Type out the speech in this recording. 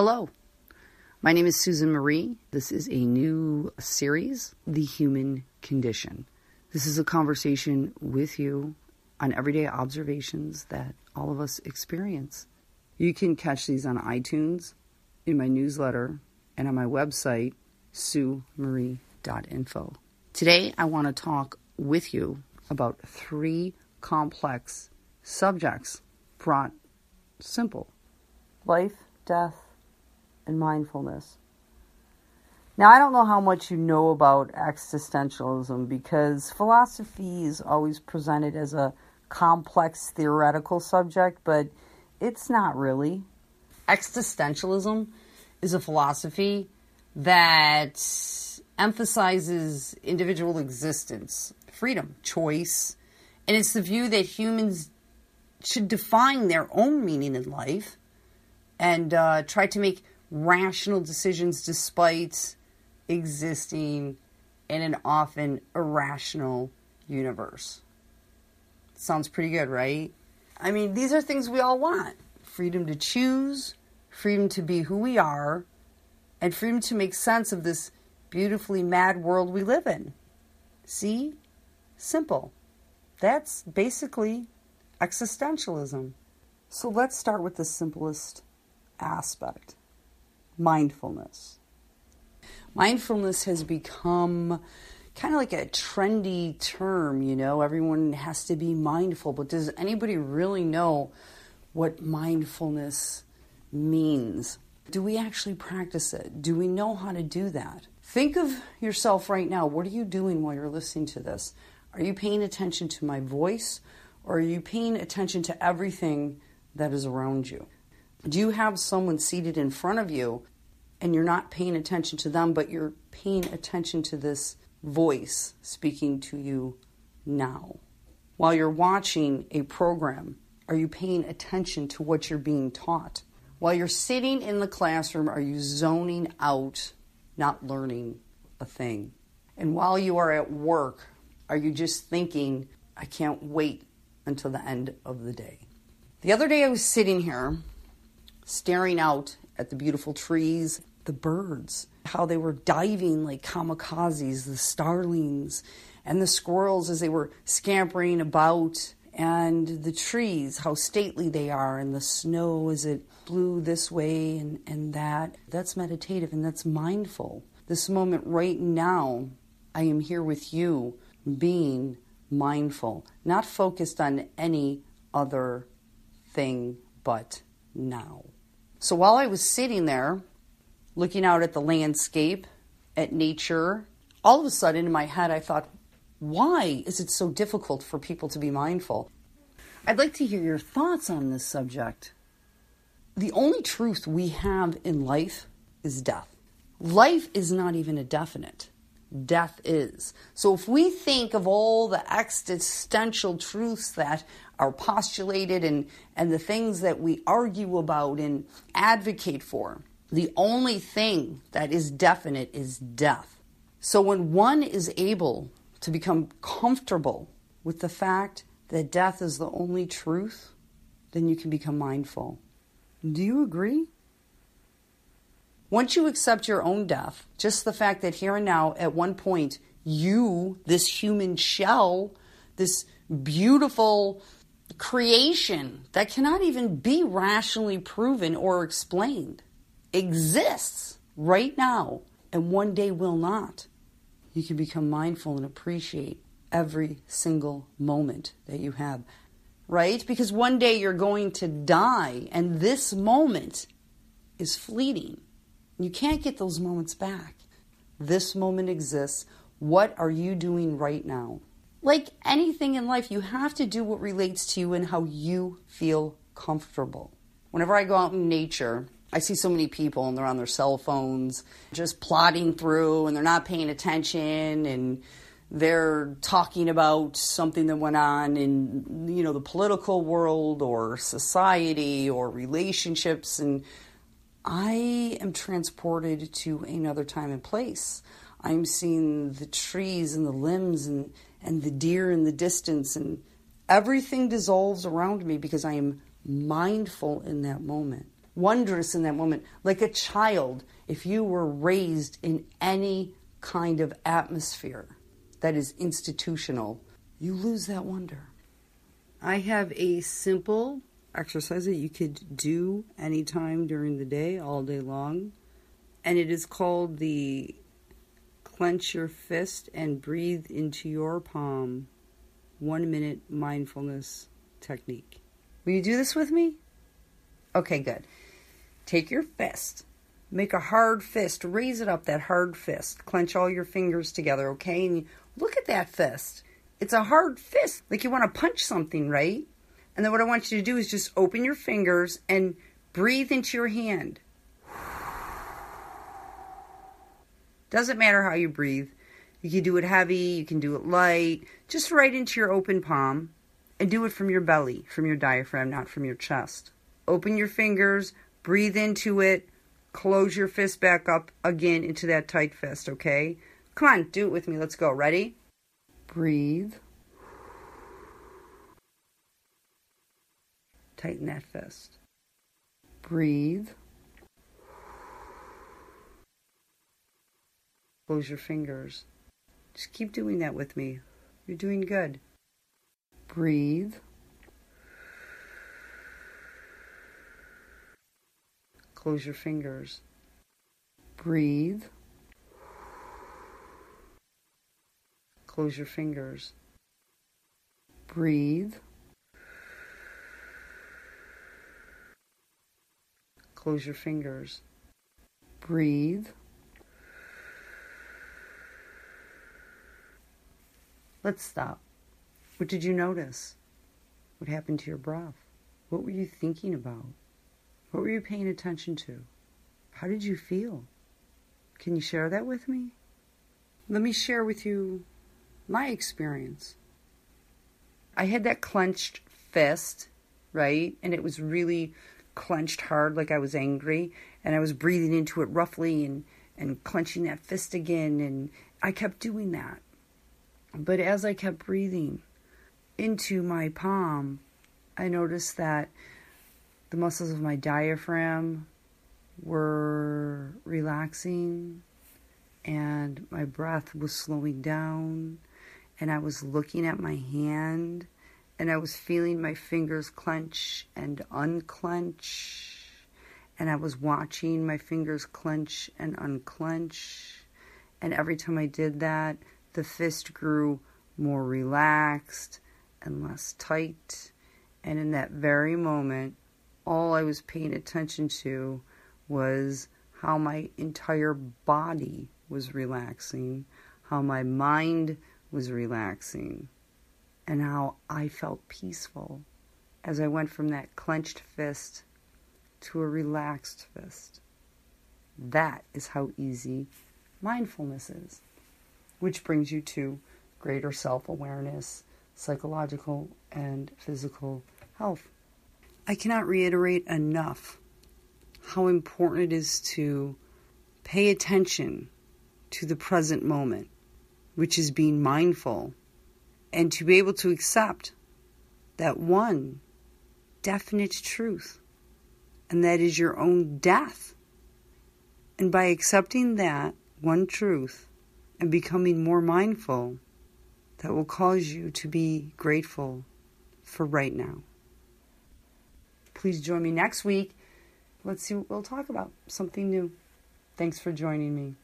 Hello. My name is Susan Marie. This is a new series, The Human Condition. This is a conversation with you on everyday observations that all of us experience. You can catch these on iTunes, in my newsletter, and on my website, suemarie.info. Today, I want to talk with you about three complex subjects brought simple life, death, and mindfulness. Now, I don't know how much you know about existentialism because philosophy is always presented as a complex theoretical subject, but it's not really. Existentialism is a philosophy that emphasizes individual existence, freedom, choice, and it's the view that humans should define their own meaning in life and uh, try to make rational decisions despite existing in an often irrational universe. Sounds pretty good, right? I mean, these are things we all want freedom to choose, freedom to be who we are, and freedom to make sense of this beautifully mad world we live in. See? Simple. That's basically existentialism. So let's start with the simplest aspect mindfulness. Mindfulness has become kind of like a trendy term, you know, everyone has to be mindful, but does anybody really know what mindfulness means? Do we actually practice it? Do we know how to do that? Think of yourself right now. What are you doing while you're listening to this? Are you paying attention to my voice or are you paying attention to everything that is around you? Do you have someone seated in front of you and you're not paying attention to them, but you're paying attention to this voice speaking to you now? While you're watching a program, are you paying attention to what you're being taught? While you're sitting in the classroom, are you zoning out, not learning a thing? And while you are at work, are you just thinking, I can't wait until the end of the day? The other day I was sitting here staring out at the beautiful trees, the birds, how they were diving like kamikazes, the starlings, and the squirrels as they were scampering about, and the trees, how stately they are, and the snow as it blew this way and, and that. That's meditative and that's mindful. This moment right now, I am here with you, being mindful, not focused on any other thing but now. So while I was sitting there looking out at the landscape, at nature, all of a sudden in my head I thought, why is it so difficult for people to be mindful? I'd like to hear your thoughts on this subject. The only truth we have in life is death. Life is not even a definite. Death is. So if we think of all the existential truths that are postulated and, and the things that we argue about and advocate for. The only thing that is definite is death. So when one is able to become comfortable with the fact that death is the only truth, then you can become mindful. Do you agree? Once you accept your own death, just the fact that here and now, at one point, you, this human shell, this beautiful creation that cannot even be rationally proven or explained exists right now and one day will not. You can become mindful and appreciate every single moment that you have, right? Because one day you're going to die and this moment is fleeting. You can't get those moments back. This moment exists. What are you doing right now? like anything in life, you have to do what relates to you and how you feel comfortable. Whenever I go out in nature, I see so many people and they're on their cell phones just plodding through and they're not paying attention and they're talking about something that went on in you know the political world or society or relationships and I am transported to another time and place. I'm seeing the trees and the limbs and and the deer in the distance, and everything dissolves around me because I am mindful in that moment. wondrous in that moment, like a child. If you were raised in any kind of atmosphere that is institutional, you lose that wonder. I have a simple exercise that you could do anytime during the day, all day long, and it is called the clench your fist and breathe into your palm one minute mindfulness technique. Will you do this with me? Okay, good. Take your fist, make a hard fist, raise it up, that hard fist, clench all your fingers together, okay? And look at that fist. It's a hard fist, like you want to punch something, right? And then what I want you to do is just open your fingers and breathe into your hand. Doesn't matter how you breathe. You can do it heavy, you can do it light, just right into your open palm and do it from your belly, from your diaphragm, not from your chest. Open your fingers, breathe into it, close your fist back up again into that tight fist, okay? Come on, do it with me. Let's go. Ready? Breathe. Tighten that fist. Breathe. Close your fingers. Just keep doing that with me. You're doing good. Breathe. Close your fingers. Breathe. Close your fingers. Breathe. Close your fingers. Breathe. Let's stop. What did you notice? What happened to your breath? What were you thinking about? What were you paying attention to? How did you feel? Can you share that with me? Let me share with you my experience. I had that clenched fist, right? And it was really clenched hard, like I was angry. And I was breathing into it roughly and, and clenching that fist again. And I kept doing that. But as I kept breathing into my palm, I noticed that the muscles of my diaphragm were relaxing and my breath was slowing down and I was looking at my hand and I was feeling my fingers clench and unclench and I was watching my fingers clench and unclench and every time I did that the fist grew more relaxed and less tight. And in that very moment, all I was paying attention to was how my entire body was relaxing, how my mind was relaxing, and how I felt peaceful as I went from that clenched fist to a relaxed fist. That is how easy mindfulness is which brings you to greater self awareness, psychological and physical health. I cannot reiterate enough how important it is to pay attention to the present moment, which is being mindful, and to be able to accept that one definite truth, and that is your own death. And by accepting that one truth, and becoming more mindful that will cause you to be grateful for right now. Please join me next week. Let's see what we'll talk about. Something new. Thanks for joining me.